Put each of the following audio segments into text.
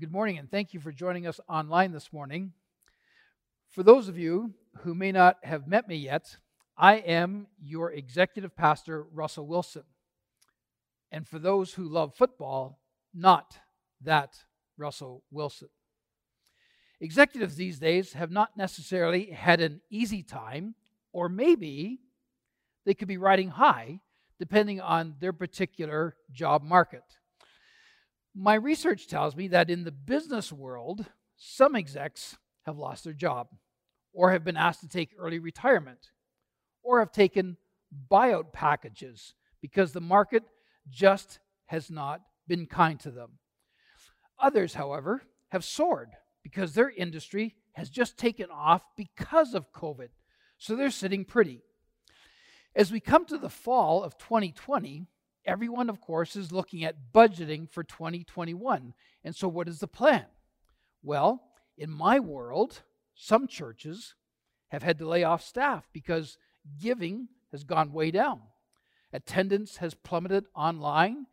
Good morning, and thank you for joining us online this morning. For those of you who may not have met me yet, I am your executive pastor, Russell Wilson. And for those who love football, not that Russell Wilson. Executives these days have not necessarily had an easy time, or maybe they could be riding high depending on their particular job market. My research tells me that in the business world, some execs have lost their job, or have been asked to take early retirement, or have taken buyout packages because the market just has not been kind to them. Others, however, have soared because their industry has just taken off because of COVID, so they're sitting pretty. As we come to the fall of 2020, everyone, of course, is looking at budgeting for 2021. And so, what is the plan? Well, in my world, some churches have had to lay off staff because giving has gone way down. Attendance has plummeted online,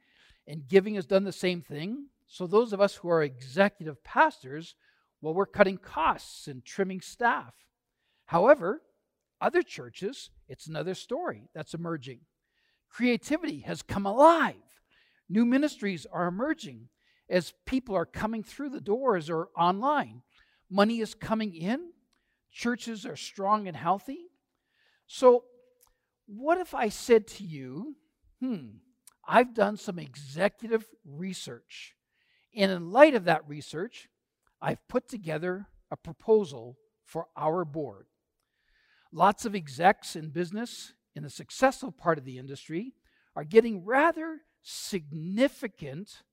and giving has done the same thing. So, those of us who are executive pastors, well, we're cutting costs and trimming staff. However, other churches, it's another story that's emerging. Creativity has come alive. New ministries are emerging as people are coming through the doors or online. Money is coming in. Churches are strong and healthy. So, what if I said to you, hmm, I've done some executive research. And in light of that research, I've put together a proposal for our board. Lots of execs in business in the successful part of the industry are getting rather significant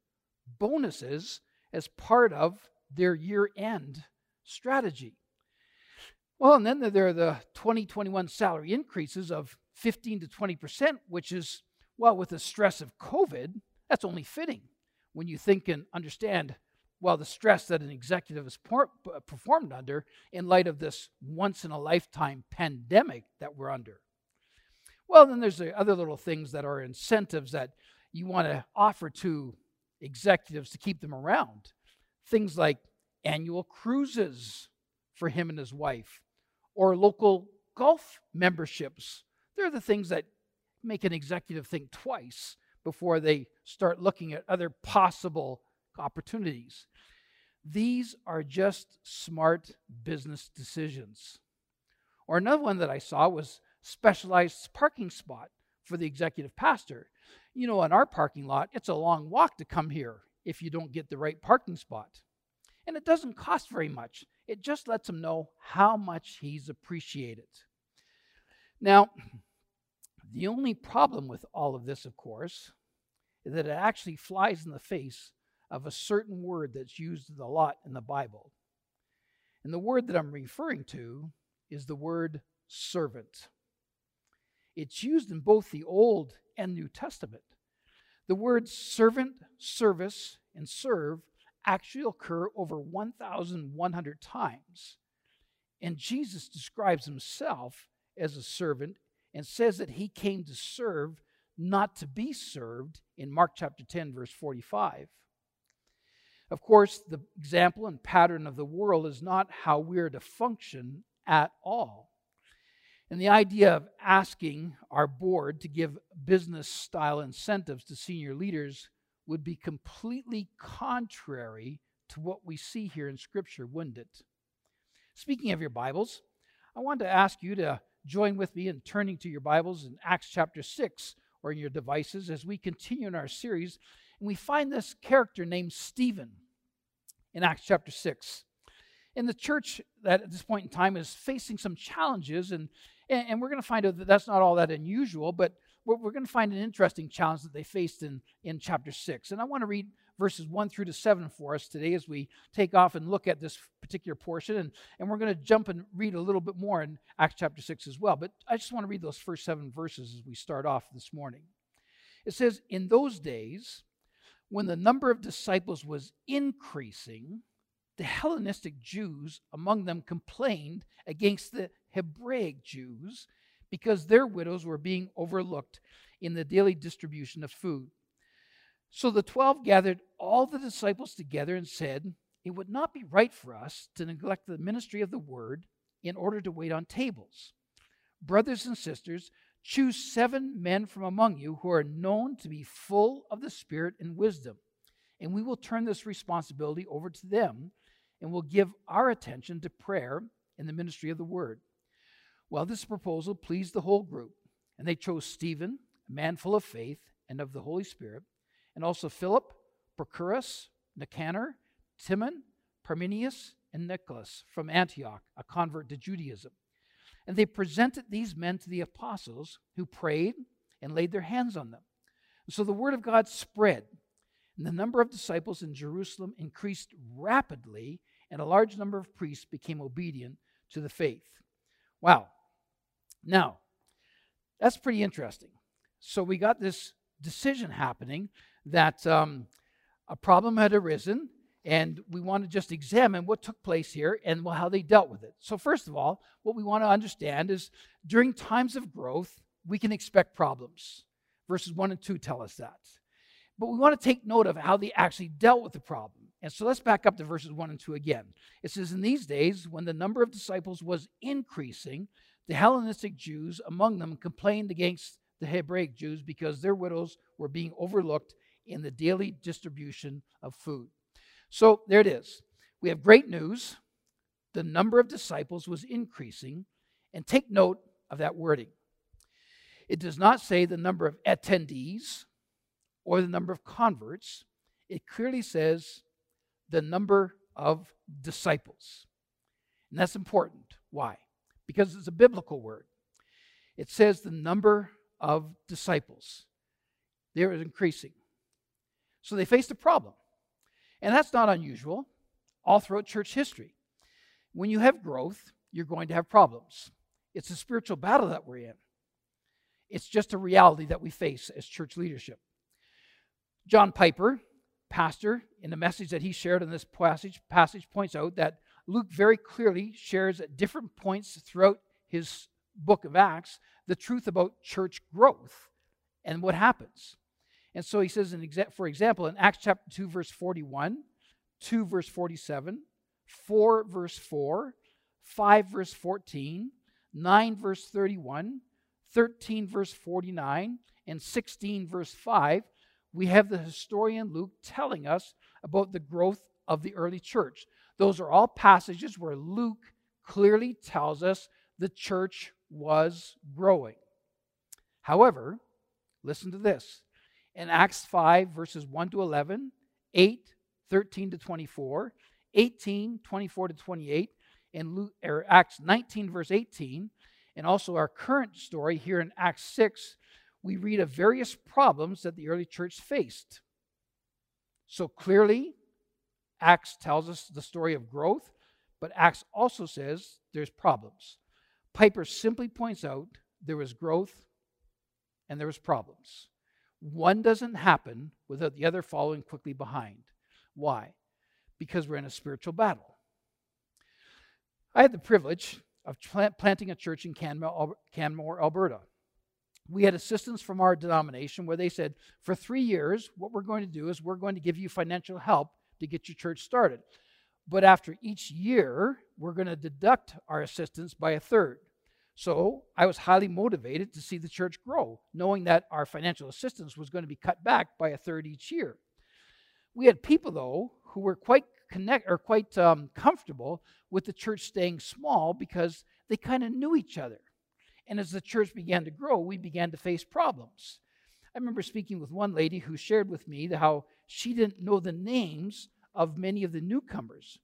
bonuses as part of their year end strategy. Well, and then there are the 2021 salary increases of 15 to 20%, which is, well, with the stress of COVID, that's only fitting when you think and understand, well, the stress that an executive has performed under in light of this once in a lifetime pandemic that we're under. Well, then there's the other little things that are incentives that you want to offer to executives to keep them around. Things like annual cruises for him and his wife, or local golf memberships. They're the things that make an executive think twice before they start looking at other possible opportunities. These are just smart business decisions. Or another one that I saw was specialized parking spot for the executive pastor. You know, in our parking lot, it's a long walk to come here if you don't get the right parking spot. And it doesn't cost very much, it just lets him know how much he's appreciated. Now, the only problem with all of this, of course, is that it actually flies in the face of a certain word that's used a lot in the Bible. And the word that I'm referring to is the word servant. It's used in both the Old and New Testament. The words servant, service, and serve actually occur over 1,100 times. And Jesus describes himself as a servant and says that he came to serve, not to be served, in Mark chapter 10, verse 45. Of course, the example and pattern of the world is not how we're to function at all. And the idea of asking our board to give business style incentives to senior leaders would be completely contrary to what we see here in Scripture, wouldn't it? Speaking of your Bibles, I want to ask you to join with me in turning to your Bibles in Acts chapter 6 or in your devices as we continue in our series. And we find this character named Stephen in Acts chapter 6. And the church that at this point in time is facing some challenges and and, and we're going to find out that that's not all that unusual, but we're, we're going to find an interesting challenge that they faced in, in chapter 6. And I want to read verses 1 through to 7 for us today as we take off and look at this particular portion. And, and we're going to jump and read a little bit more in Acts chapter 6 as well. But I just want to read those first seven verses as we start off this morning. It says, In those days, when the number of disciples was increasing, the Hellenistic Jews among them complained against the Hebraic Jews because their widows were being overlooked in the daily distribution of food. So the twelve gathered all the disciples together and said, It would not be right for us to neglect the ministry of the word in order to wait on tables. Brothers and sisters, choose seven men from among you who are known to be full of the Spirit and wisdom, and we will turn this responsibility over to them and will give our attention to prayer and the ministry of the word. Well, this proposal pleased the whole group, and they chose Stephen, a man full of faith and of the Holy Spirit, and also Philip, Prochorus, Nicanor, Timon, Parmenas, and Nicholas from Antioch, a convert to Judaism. And they presented these men to the apostles, who prayed and laid their hands on them. And so the word of God spread, and the number of disciples in Jerusalem increased rapidly, and a large number of priests became obedient to the faith. Wow. Now, that's pretty interesting. So we got this decision happening that um, a problem had arisen, and we want to just examine what took place here and how they dealt with it. So, first of all, what we want to understand is during times of growth, we can expect problems. Verses 1 and 2 tell us that. But we want to take note of how they actually dealt with the problem. And so let's back up to verses 1 and 2 again. It says, In these days, when the number of disciples was increasing, the Hellenistic Jews among them complained against the Hebraic Jews because their widows were being overlooked in the daily distribution of food. So there it is. We have great news. The number of disciples was increasing. And take note of that wording. It does not say the number of attendees or the number of converts, it clearly says the number of disciples. And that's important. Why? Because it's a biblical word. It says the number of disciples. There is increasing. So they faced a problem. And that's not unusual all throughout church history. When you have growth, you're going to have problems. It's a spiritual battle that we're in. It's just a reality that we face as church leadership. John Piper, pastor, in the message that he shared in this passage, passage points out that Luke very clearly shares at different points throughout his book of Acts the truth about church growth and what happens. And so he says, in for example, in Acts chapter 2, verse 41, 2, verse 47, 4, verse 4, 5, verse 14, 9, verse 31, 13, verse 49, and 16, verse 5, we have the historian Luke telling us about the growth of the early church. Those are all passages where Luke clearly tells us the church was growing. However, listen to this. In Acts 5, verses 1 to 11, 8, 13 to 24, 18, 24 to 28, and Luke, or Acts 19, verse 18, and also our current story here in Acts 6, we read of various problems that the early church faced. So clearly, Acts tells us the story of growth, but Acts also says there's problems. Piper simply points out there was growth and there was problems. One doesn't happen without the other following quickly behind. Why? Because we're in a spiritual battle. I had the privilege of planting a church in Canmore, Alberta we had assistance from our denomination where they said, for three years, what we're going to do is we're going to give you financial help to get your church started. But after each year, we're going to deduct our assistance by a third. So I was highly motivated to see the church grow, knowing that our financial assistance was going to be cut back by a third each year. We had people, though, who were quite connect or quite um, comfortable with the church staying small because they kind of knew each other. And as the church began to grow, we began to face problems. I remember speaking with one lady who shared with me how she didn't know the names of many of the newcomers.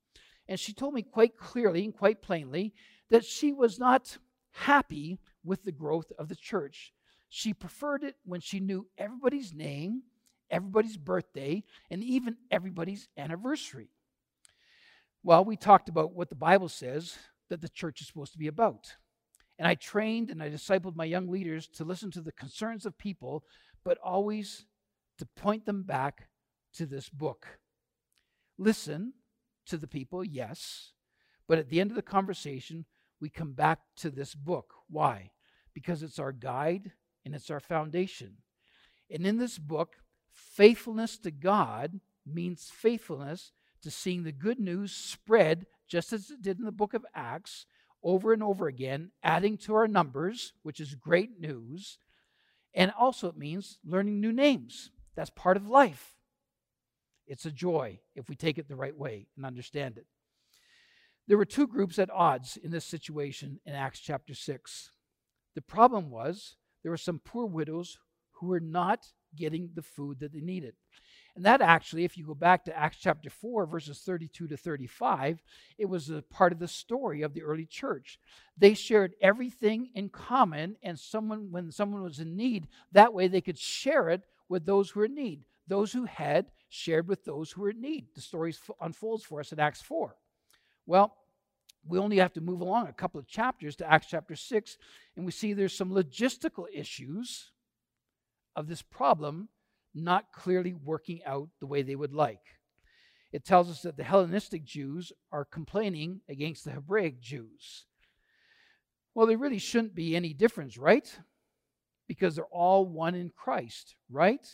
And she told me quite clearly and quite plainly that she was not happy with the growth of the church. She preferred it when she knew everybody's name, everybody's birthday, and even everybody's anniversary. Well, we talked about what the Bible says that the church is supposed to be about. And I trained and I discipled my young leaders to listen to the concerns of people, but always to point them back to this book. Listen to the people, yes, but at the end of the conversation, we come back to this book. Why? Because it's our guide and it's our foundation. And in this book, faithfulness to God means faithfulness to seeing the good news spread, just as it did in the book of Acts, over and over again, adding to our numbers, which is great news. And also, it means learning new names. That's part of life. It's a joy if we take it the right way and understand it. There were two groups at odds in this situation in Acts chapter 6. The problem was there were some poor widows who were not getting the food that they needed. And that actually, if you go back to Acts chapter 4, verses 32 to 35, it was a part of the story of the early church. They shared everything in common, and someone, when someone was in need, that way they could share it with those who were in need. Those who had shared with those who are in need. The story unfolds for us in Acts 4. Well, we only have to move along a couple of chapters to Acts chapter 6, and we see there's some logistical issues of this problem not clearly working out the way they would like. It tells us that the Hellenistic Jews are complaining against the Hebraic Jews. Well, there really shouldn't be any difference, right? Because they're all one in Christ, right?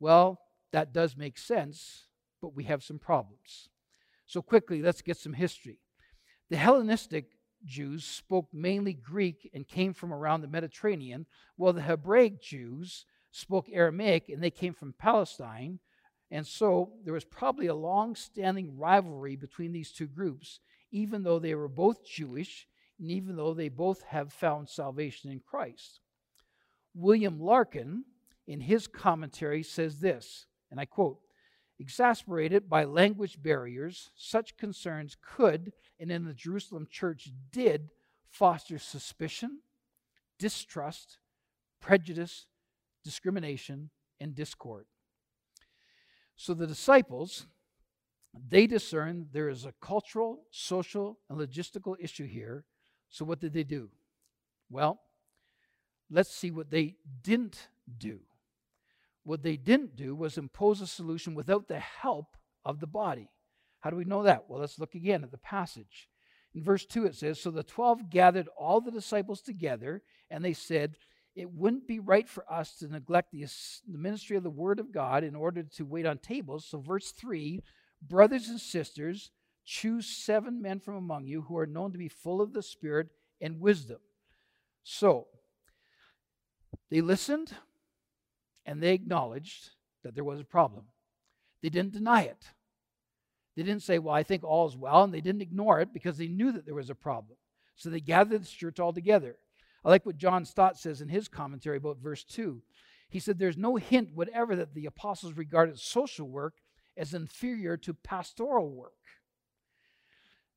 Well, that does make sense, but we have some problems. So, quickly, let's get some history. The Hellenistic Jews spoke mainly Greek and came from around the Mediterranean, while the Hebraic Jews spoke Aramaic and they came from Palestine. And so there was probably a long standing rivalry between these two groups, even though they were both Jewish and even though they both have found salvation in Christ. William Larkin, in his commentary, says this, and I quote Exasperated by language barriers, such concerns could, and in the Jerusalem church did, foster suspicion, distrust, prejudice, discrimination, and discord. So the disciples, they discern there is a cultural, social, and logistical issue here. So what did they do? Well, let's see what they didn't do. What they didn't do was impose a solution without the help of the body. How do we know that? Well, let's look again at the passage. In verse 2, it says So the twelve gathered all the disciples together, and they said, it wouldn't be right for us to neglect the, the ministry of the Word of God in order to wait on tables. So, verse 3 Brothers and sisters, choose seven men from among you who are known to be full of the Spirit and wisdom. So, they listened and they acknowledged that there was a problem. They didn't deny it. They didn't say, Well, I think all is well, and they didn't ignore it because they knew that there was a problem. So they gathered the church all together. I like what John Stott says in his commentary about verse 2. He said, There's no hint whatever that the apostles regarded social work as inferior to pastoral work.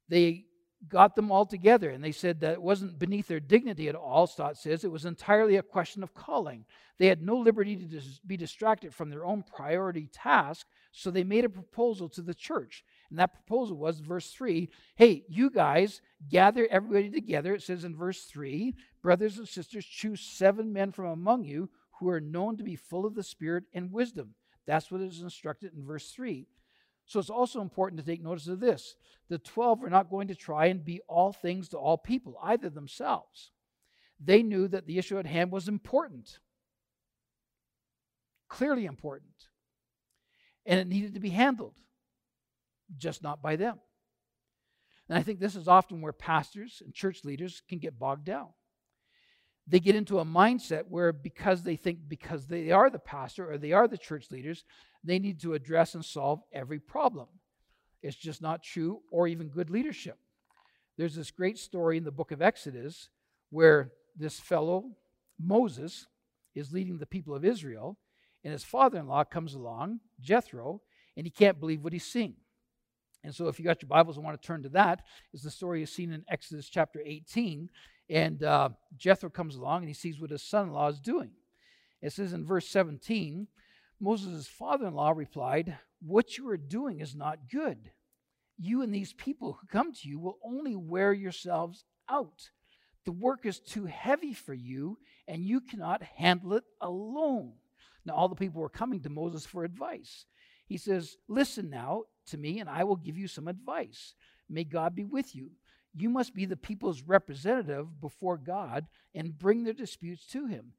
They got them all together and they said that it wasn't beneath their dignity at all, Stott says. It was entirely a question of calling. They had no liberty to be distracted from their own priority task, so they made a proposal to the church. And that proposal was verse 3 hey, you guys gather everybody together. It says in verse 3 brothers and sisters, choose seven men from among you who are known to be full of the Spirit and wisdom. That's what is instructed in verse 3. So it's also important to take notice of this. The 12 were not going to try and be all things to all people, either themselves. They knew that the issue at hand was important, clearly important, and it needed to be handled just not by them. And I think this is often where pastors and church leaders can get bogged down. They get into a mindset where because they think because they are the pastor or they are the church leaders, they need to address and solve every problem. It's just not true or even good leadership. There's this great story in the book of Exodus where this fellow, Moses, is leading the people of Israel, and his father in law comes along, Jethro, and he can't believe what he's seeing. And so, if you got your Bibles and want to turn to that, is the story is seen in Exodus chapter 18. And uh, Jethro comes along and he sees what his son in law is doing. It says in verse 17 Moses' father in law replied, What you are doing is not good. You and these people who come to you will only wear yourselves out. The work is too heavy for you, and you cannot handle it alone. Now, all the people were coming to Moses for advice. He says, Listen now, to me, and I will give you some advice. May God be with you. You must be the people's representative before God and bring their disputes to him.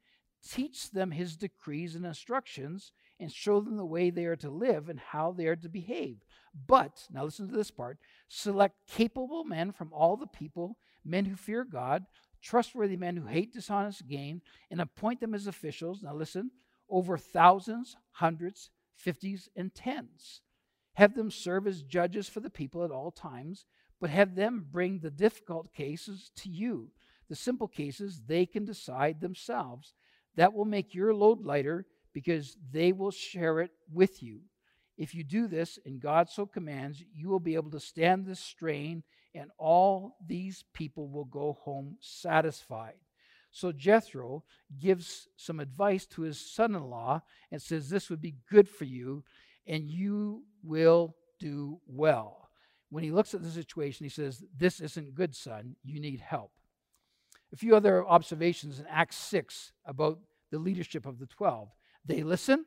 Teach them his decrees and instructions, and show them the way they are to live and how they are to behave. But, now listen to this part select capable men from all the people, men who fear God, trustworthy men who hate dishonest gain, and appoint them as officials. Now listen, over thousands, hundreds, fifties, and tens. Have them serve as judges for the people at all times, but have them bring the difficult cases to you. The simple cases they can decide themselves. That will make your load lighter because they will share it with you. If you do this, and God so commands, you will be able to stand the strain, and all these people will go home satisfied. So Jethro gives some advice to his son in law and says, This would be good for you, and you will do well. When he looks at the situation, he says, This isn't good, son. You need help. A few other observations in Acts 6 about the leadership of the 12. They listen,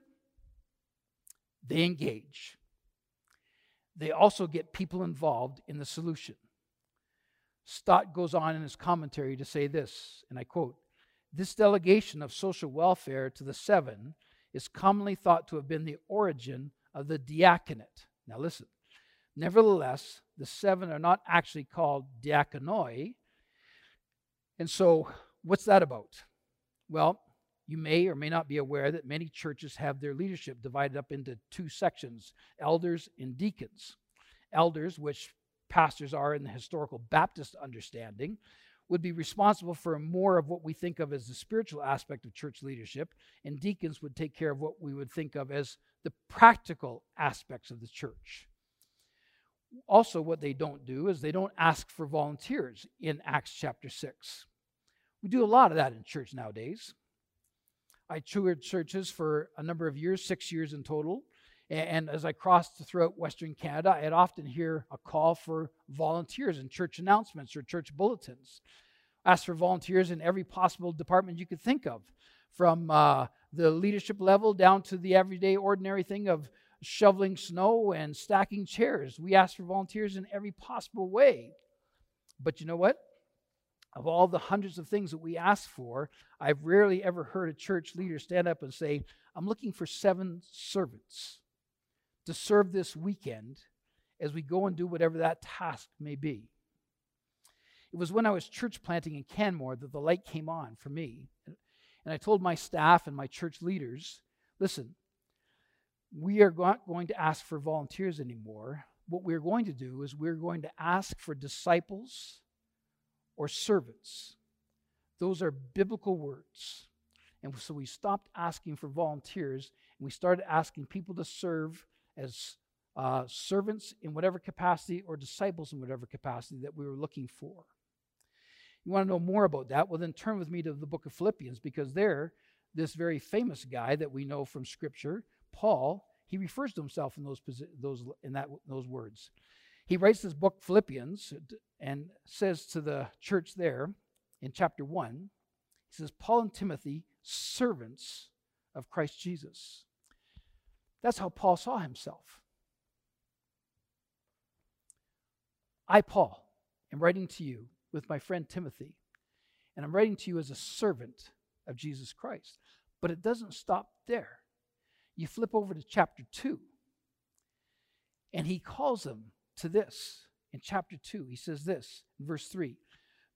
they engage. They also get people involved in the solution. Stott goes on in his commentary to say this, and I quote This delegation of social welfare to the seven is commonly thought to have been the origin of the diaconate. Now listen. Nevertheless, the seven are not actually called diaconoi. And so, what's that about? Well, you may or may not be aware that many churches have their leadership divided up into two sections elders and deacons. Elders, which pastors are in the historical Baptist understanding, would be responsible for more of what we think of as the spiritual aspect of church leadership, and deacons would take care of what we would think of as the practical aspects of the church. Also, what they don't do is they don't ask for volunteers in Acts chapter 6. We do a lot of that in church nowadays. I toured churches for a number of years, six years in total. And as I crossed throughout Western Canada, I'd often hear a call for volunteers in church announcements or church bulletins. Ask for volunteers in every possible department you could think of, from uh, the leadership level down to the everyday, ordinary thing of shoveling snow and stacking chairs. We ask for volunteers in every possible way. But you know what? Of all the hundreds of things that we ask for, I've rarely ever heard a church leader stand up and say, I'm looking for seven servants to serve this weekend as we go and do whatever that task may be. It was when I was church planting in Canmore that the light came on for me. And I told my staff and my church leaders listen, we are not going to ask for volunteers anymore. What we're going to do is we're going to ask for disciples or servants. Those are biblical words. And so we stopped asking for volunteers and we started asking people to serve as uh, servants in whatever capacity or disciples in whatever capacity that we were looking for. You want to know more about that? Well, then turn with me to the book of Philippians because there, this very famous guy that we know from Scripture, Paul, he refers to himself in those, those, in that, those words. He writes this book, Philippians, and says to the church there in chapter 1, he says, Paul and Timothy, servants of Christ Jesus. That's how Paul saw himself. I, Paul, am writing to you with my friend Timothy, and I'm writing to you as a servant of Jesus Christ. But it doesn't stop there. You flip over to chapter 2, and he calls them to this in chapter 2. He says this verse 3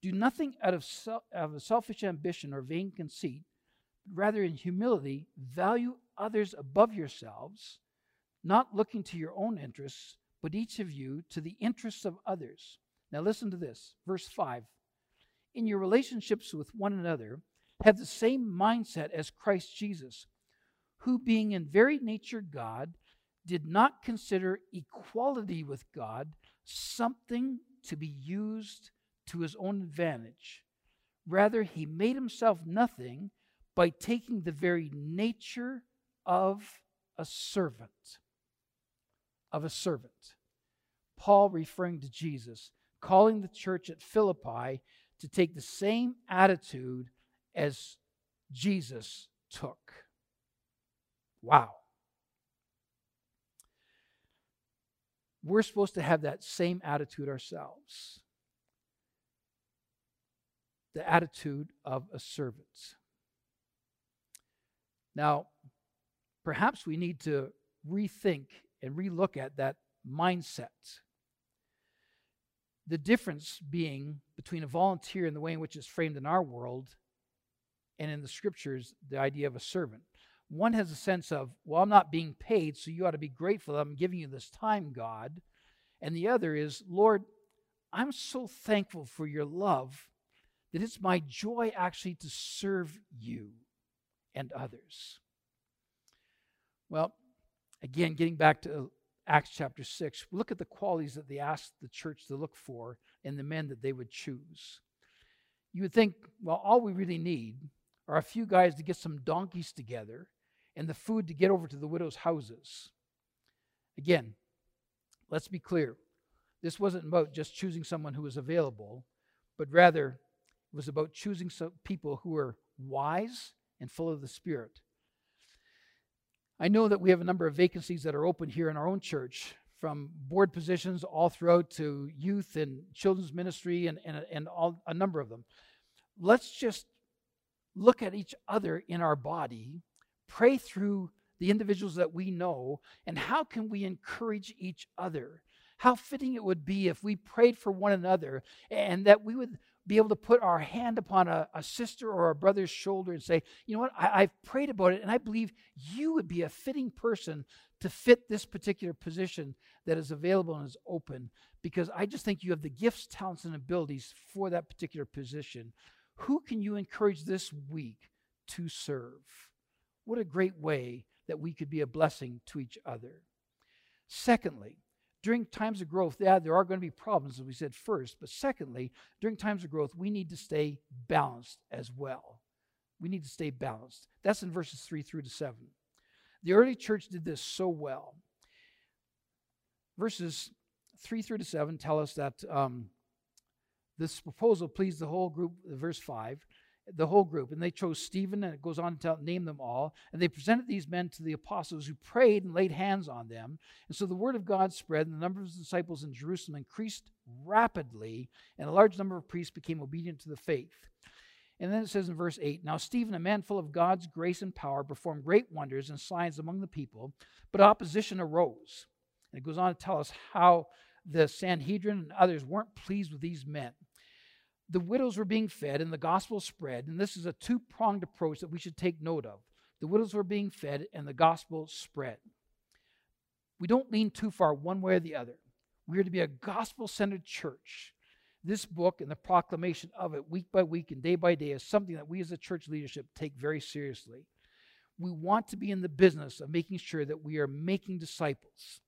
Do nothing out of, sel- out of selfish ambition or vain conceit, but rather in humility value others above yourselves, not looking to your own interests, but each of you to the interests of others. Now listen to this, verse 5. In your relationships with one another, have the same mindset as Christ Jesus, who, being in very nature God, did not consider equality with God something to be used to his own advantage. Rather, he made himself nothing by taking the very nature of a servant. Of a servant. Paul referring to Jesus, calling the church at Philippi to take the same attitude as Jesus took. Wow. We're supposed to have that same attitude ourselves the attitude of a servant. Now, perhaps we need to rethink and relook at that mindset. The difference being between a volunteer and the way in which it's framed in our world and in the scriptures, the idea of a servant. One has a sense of, well, I'm not being paid, so you ought to be grateful that I'm giving you this time, God. And the other is, Lord, I'm so thankful for your love that it's my joy actually to serve you and others. Well, again, getting back to Acts chapter 6, look at the qualities that they asked the church to look for in the men that they would choose. You would think, well, all we really need are a few guys to get some donkeys together and the food to get over to the widows' houses. Again, let's be clear. This wasn't about just choosing someone who was available, but rather it was about choosing some people who were wise and full of the Spirit. I know that we have a number of vacancies that are open here in our own church, from board positions all throughout to youth and children's ministry and, and, and all, a number of them. Let's just look at each other in our body, pray through the individuals that we know, and how can we encourage each other? How fitting it would be if we prayed for one another and that we would be able to put our hand upon a, a sister or a brother's shoulder and say, you know what, I, I've prayed about it and I believe you would be a fitting person to fit this particular position that is available and is open because I just think you have the gifts, talents, and abilities for that particular position. Who can you encourage this week to serve? What a great way that we could be a blessing to each other. Secondly, during times of growth, yeah, there are going to be problems, as we said first. But secondly, during times of growth, we need to stay balanced as well. We need to stay balanced. That's in verses 3 through to 7. The early church did this so well. Verses 3 through to 7 tell us that um, this proposal pleased the whole group, verse 5 the whole group. And they chose Stephen, and it goes on to name them all. And they presented these men to the apostles who prayed and laid hands on them. And so the word of God spread, and the number of disciples in Jerusalem increased rapidly, and a large number of priests became obedient to the faith. And then it says in verse 8 Now Stephen, a man full of God's grace and power, performed great wonders and signs among the people, but opposition arose. And it goes on to tell us how the Sanhedrin and others weren't pleased with these men the widows were being fed and the gospel spread. And this is a two pronged approach that we should take note of. The widows were being fed and the gospel spread. We don't lean too far one way or the other. We are to be a gospel centered church. This book and the proclamation of it, week by week and day by day, is something that we as a church leadership take very seriously. We want to be in the business of making sure that we are making disciples.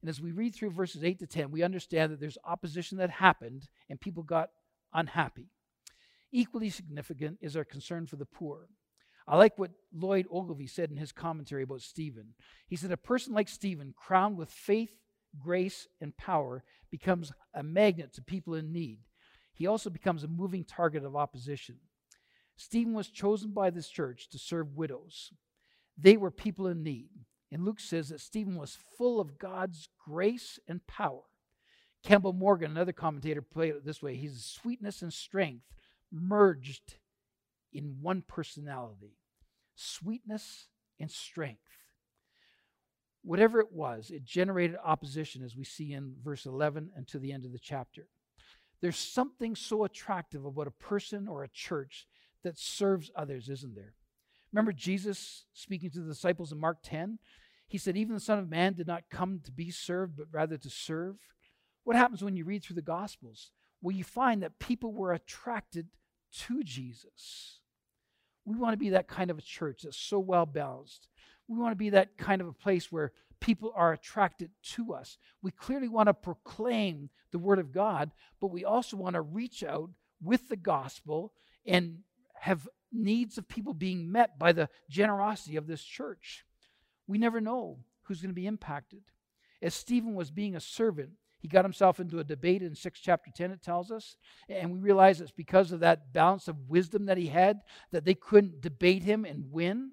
And as we read through verses 8 to 10, we understand that there's opposition that happened and people got unhappy. Equally significant is our concern for the poor. I like what Lloyd Ogilvie said in his commentary about Stephen. He said, A person like Stephen, crowned with faith, grace, and power, becomes a magnet to people in need. He also becomes a moving target of opposition. Stephen was chosen by this church to serve widows. They were people in need. And Luke says that Stephen was full of God's grace and power. Campbell Morgan, another commentator, played it this way He's sweetness and strength merged in one personality. Sweetness and strength. Whatever it was, it generated opposition, as we see in verse 11 and to the end of the chapter. There's something so attractive about a person or a church that serves others, isn't there? Remember Jesus speaking to the disciples in Mark 10? He said, Even the Son of Man did not come to be served, but rather to serve what happens when you read through the Gospels? Well, you find that people were attracted to Jesus. We want to be that kind of a church that's so well balanced. We want to be that kind of a place where people are attracted to us. We clearly want to proclaim the Word of God, but we also want to reach out with the gospel and have needs of people being met by the generosity of this church. We never know who's going to be impacted. As Stephen was being a servant, he got himself into a debate in 6 chapter 10, it tells us. And we realize it's because of that balance of wisdom that he had that they couldn't debate him and win.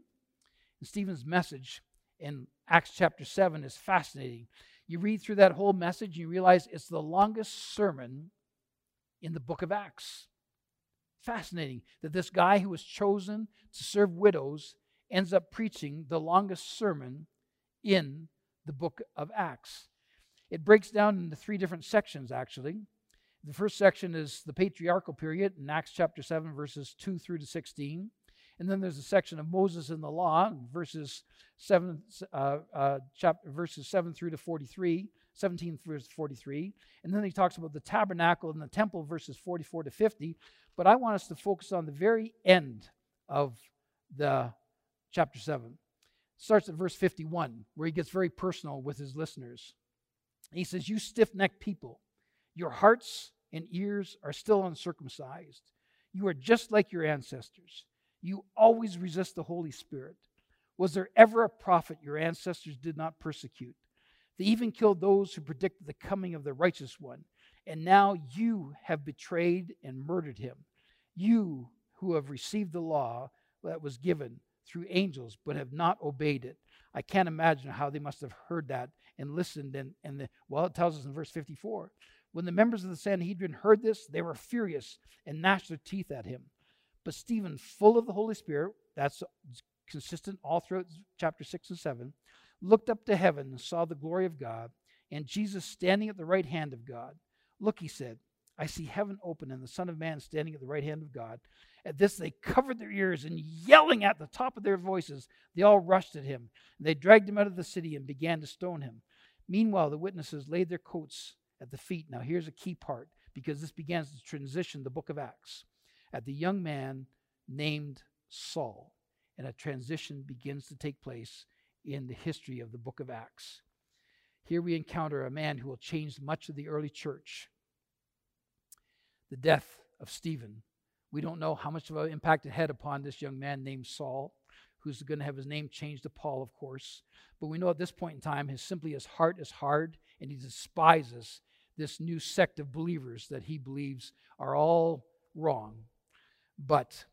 And Stephen's message in Acts chapter 7 is fascinating. You read through that whole message and you realize it's the longest sermon in the book of Acts. Fascinating that this guy who was chosen to serve widows ends up preaching the longest sermon in the book of Acts. It breaks down into three different sections, actually. The first section is the patriarchal period in Acts chapter 7, verses 2 through to 16. And then there's a section of Moses and the law, verses 7, uh, uh, chapter, verses 7 through to 43, 17 through 43. And then he talks about the tabernacle and the temple, verses 44 to 50. But I want us to focus on the very end of the chapter 7. It starts at verse 51, where he gets very personal with his listeners. He says, You stiff necked people, your hearts and ears are still uncircumcised. You are just like your ancestors. You always resist the Holy Spirit. Was there ever a prophet your ancestors did not persecute? They even killed those who predicted the coming of the righteous one. And now you have betrayed and murdered him. You who have received the law that was given through angels but have not obeyed it. I can't imagine how they must have heard that and listened. And, and the, well, it tells us in verse 54 when the members of the Sanhedrin heard this, they were furious and gnashed their teeth at him. But Stephen, full of the Holy Spirit, that's consistent all throughout chapter 6 and 7, looked up to heaven and saw the glory of God and Jesus standing at the right hand of God. Look, he said, I see heaven open and the Son of Man standing at the right hand of God. At this, they covered their ears and yelling at the top of their voices, they all rushed at him. They dragged him out of the city and began to stone him. Meanwhile, the witnesses laid their coats at the feet. Now, here's a key part because this begins to transition the book of Acts at the young man named Saul. And a transition begins to take place in the history of the book of Acts. Here we encounter a man who will change much of the early church. The death of Stephen. We don't know how much of an impact it had upon this young man named Saul, who's going to have his name changed to Paul, of course. But we know at this point in time, his simply his heart is hard, and he despises this new sect of believers that he believes are all wrong. But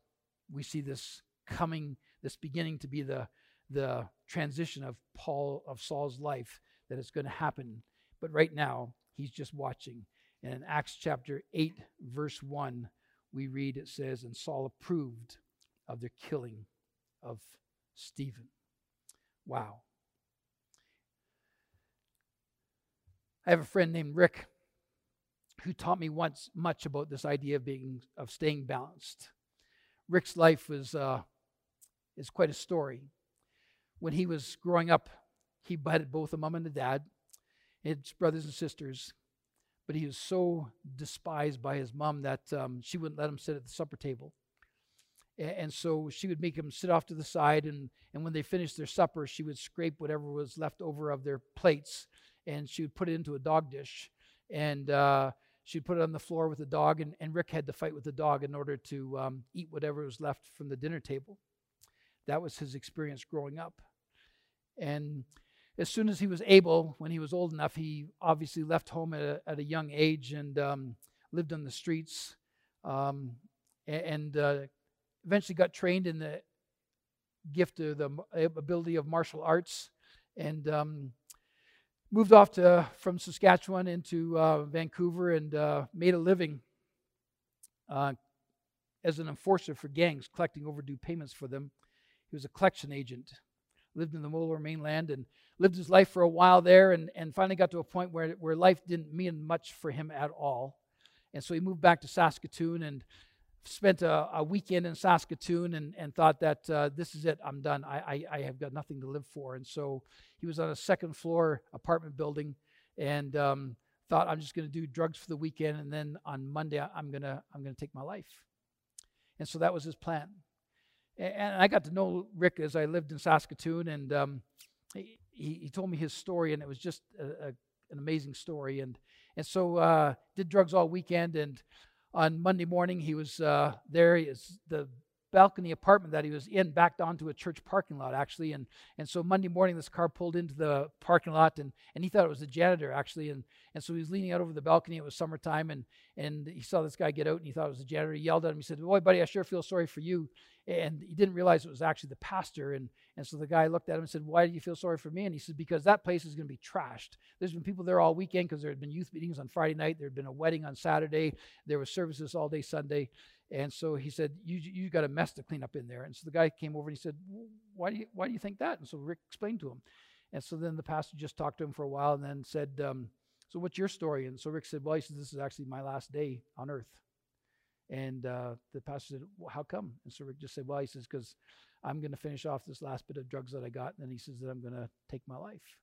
we see this coming, this beginning to be the, the transition of Paul, of Saul's life, that is going to happen. But right now, he's just watching. And in Acts chapter 8, verse 1, we read it says, And Saul approved of the killing of Stephen. Wow. I have a friend named Rick who taught me once much about this idea of being of staying balanced. Rick's life was uh, is quite a story. When he was growing up, he had both a mom and a dad, his brothers and sisters, but he was so despised by his mom that um, she wouldn't let him sit at the supper table. And so she would make him sit off to the side, and, and when they finished their supper, she would scrape whatever was left over of their plates, and she would put it into a dog dish. And uh, she'd put it on the floor with the dog, and, and Rick had to fight with the dog in order to um, eat whatever was left from the dinner table. That was his experience growing up. And as soon as he was able, when he was old enough, he obviously left home at a, at a young age and um, lived on the streets um, and uh, eventually got trained in the gift of the ability of martial arts and um, moved off to, from Saskatchewan into uh, Vancouver and uh, made a living uh, as an enforcer for gangs, collecting overdue payments for them. He was a collection agent, lived in the lower mainland and lived his life for a while there and, and finally got to a point where, where life didn't mean much for him at all. And so he moved back to Saskatoon and spent a, a weekend in Saskatoon and, and thought that uh, this is it, I'm done. I, I, I, have got nothing to live for. And so he was on a second floor apartment building and um, thought, I'm just going to do drugs for the weekend. And then on Monday, I'm going to I'm going to take my life. And so that was his plan. And, I got to know Rick as I lived in Saskatoon. And um, he told me his story, and it was just a, a, an amazing story. And, and so uh, did drugs all weekend. And on Monday morning, he was uh, there. Is the balcony apartment that he was in backed onto a church parking lot actually and and so monday morning this car pulled into the parking lot and and he thought it was the janitor actually and and so he was leaning out over the balcony it was summertime and and he saw this guy get out and he thought it was the janitor. He yelled at him. He said, Boy, buddy, I sure feel sorry for you. And he didn't realize it was actually the pastor. And, and so the guy looked at him and said, Why do you feel sorry for me? And he said, Because that place is going to be trashed. There's been people there all weekend because there had been youth meetings on Friday night. There had been a wedding on Saturday. There were services all day Sunday. And so he said, You, you got a mess to clean up in there. And so the guy came over and he said, why do, you, why do you think that? And so Rick explained to him. And so then the pastor just talked to him for a while and then said, um, so what's your story? And so Rick said, well, he said, this is actually my last day on earth. And uh, the pastor said, well, how come? And so Rick just said, well, he says, because I'm going to finish off this last bit of drugs that I got. And then he says that I'm going to take my life.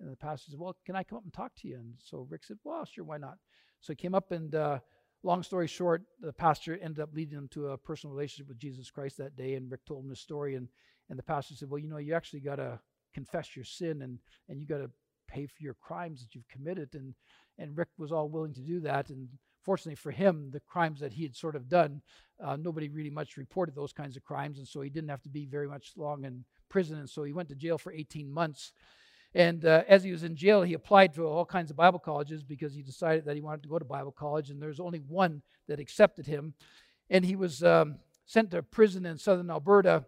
And the pastor said, well, can I come up and talk to you? And so Rick said, well, sure, why not? So he came up and uh, long story short, the pastor ended up leading him to a personal relationship with Jesus Christ that day. And Rick told him his story. And, and the pastor said, well, you know, you actually got to confess your sin and, and you got to pay for your crimes that you've committed. And, and Rick was all willing to do that. And fortunately for him, the crimes that he had sort of done, uh, nobody really much reported those kinds of crimes. And so he didn't have to be very much long in prison. And so he went to jail for 18 months. And uh, as he was in jail, he applied to all kinds of Bible colleges because he decided that he wanted to go to Bible college. And there's only one that accepted him. And he was um, sent to prison in southern Alberta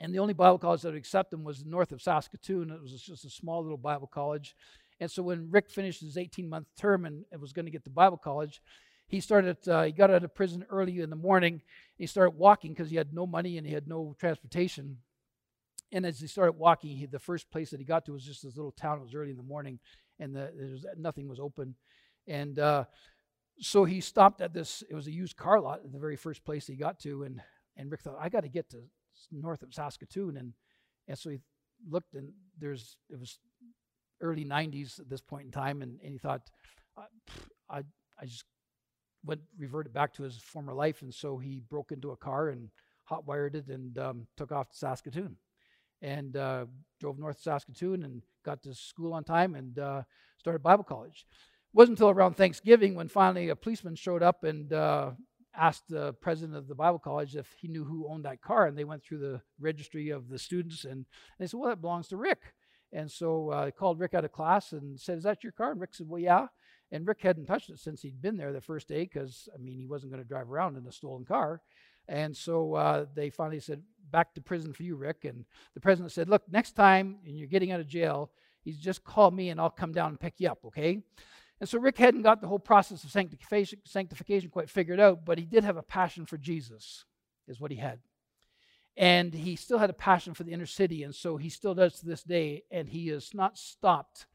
and the only Bible college that would accept him was north of Saskatoon. It was just a small little Bible college. And so when Rick finished his 18 month term and was going to get to Bible college, he started, uh, he got out of prison early in the morning. he started walking because he had no money and he had no transportation. And as he started walking, he, the first place that he got to was just this little town. It was early in the morning and the, was, nothing was open. And uh, so he stopped at this, it was a used car lot the very first place he got to. And, and Rick thought, I got to get to north of Saskatoon, and and so he looked, and there's it was early '90s at this point in time, and, and he thought, I, I just went reverted back to his former life, and so he broke into a car and hot wired it and um, took off to Saskatoon, and uh, drove north to Saskatoon and got to school on time and uh, started Bible college. It wasn't until around Thanksgiving when finally a policeman showed up and uh, asked the president of the Bible college if he knew who owned that car, and they went through the registry of the students, and they said, "Well, that belongs to Rick." And so uh, I called Rick out of class and said, "Is that your car?" And Rick said, "Well, yeah." And Rick hadn't touched it since he'd been there the first day, because I mean, he wasn't going to drive around in a stolen car. And so uh, they finally said, "Back to prison for you, Rick." And the president said, "Look, next time and you're getting out of jail, he's just call me and I'll come down and pick you up, okay?" And so Rick hadn't got the whole process of sanctification, sanctification quite figured out, but he did have a passion for Jesus, is what he had. And he still had a passion for the inner city, and so he still does to this day. And he has not stopped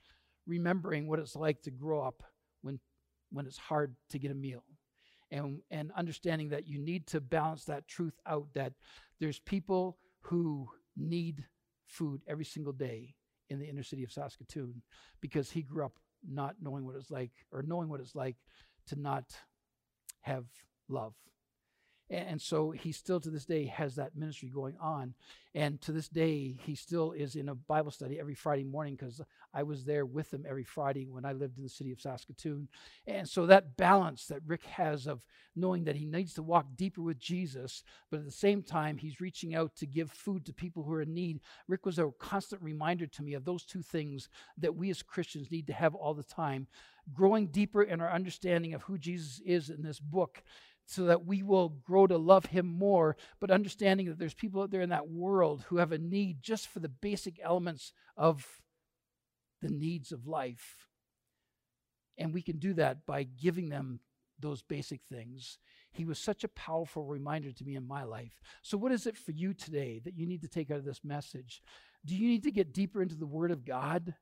remembering what it's like to grow up when, when it's hard to get a meal. And, and understanding that you need to balance that truth out that there's people who need food every single day in the inner city of Saskatoon because he grew up not knowing what it's like, or knowing what it's like to not have love. And so he still to this day has that ministry going on. And to this day, he still is in a Bible study every Friday morning because I was there with him every Friday when I lived in the city of Saskatoon. And so that balance that Rick has of knowing that he needs to walk deeper with Jesus, but at the same time, he's reaching out to give food to people who are in need. Rick was a constant reminder to me of those two things that we as Christians need to have all the time growing deeper in our understanding of who Jesus is in this book so that we will grow to love him more, but understanding that there's people out there in that world who have a need just for the basic elements of the needs of life. And we can do that by giving them those basic things. He was such a powerful reminder to me in my life. So, what is it for you today that you need to take out of this message? Do you need to get deeper into the Word of God?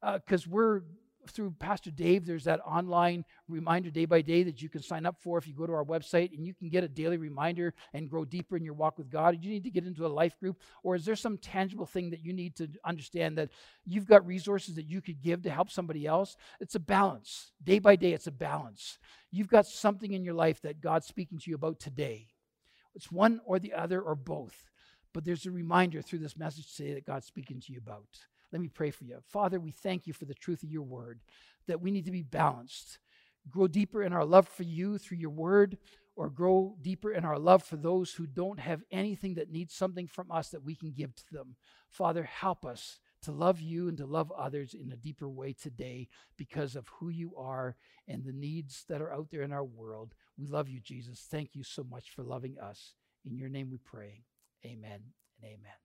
Because uh, we're through Pastor Dave, there's that online reminder day by day that you can sign up for if you go to our website and you can get a daily reminder and grow deeper in your walk with God. Do you need to get into a life group? Or is there some tangible thing that you need to understand that you've got resources that you could give to help somebody else? It's a balance. Day by day, it's a balance. You've got something in your life that God's speaking to you about today. It's one or the other or both. But there's a reminder through this message today that God's speaking to you about. Let me pray for you. Father, we thank you for the truth of your word, that we need to be balanced. Grow deeper in our love for you through your word, or grow deeper in our love for those who don't have anything that needs something from us that we can give to them. Father, help us to love you and to love others in a deeper way today because of who you are and the needs that are out there in our world. We love you, Jesus. Thank you so much for loving us. In your name we pray. Amen and amen.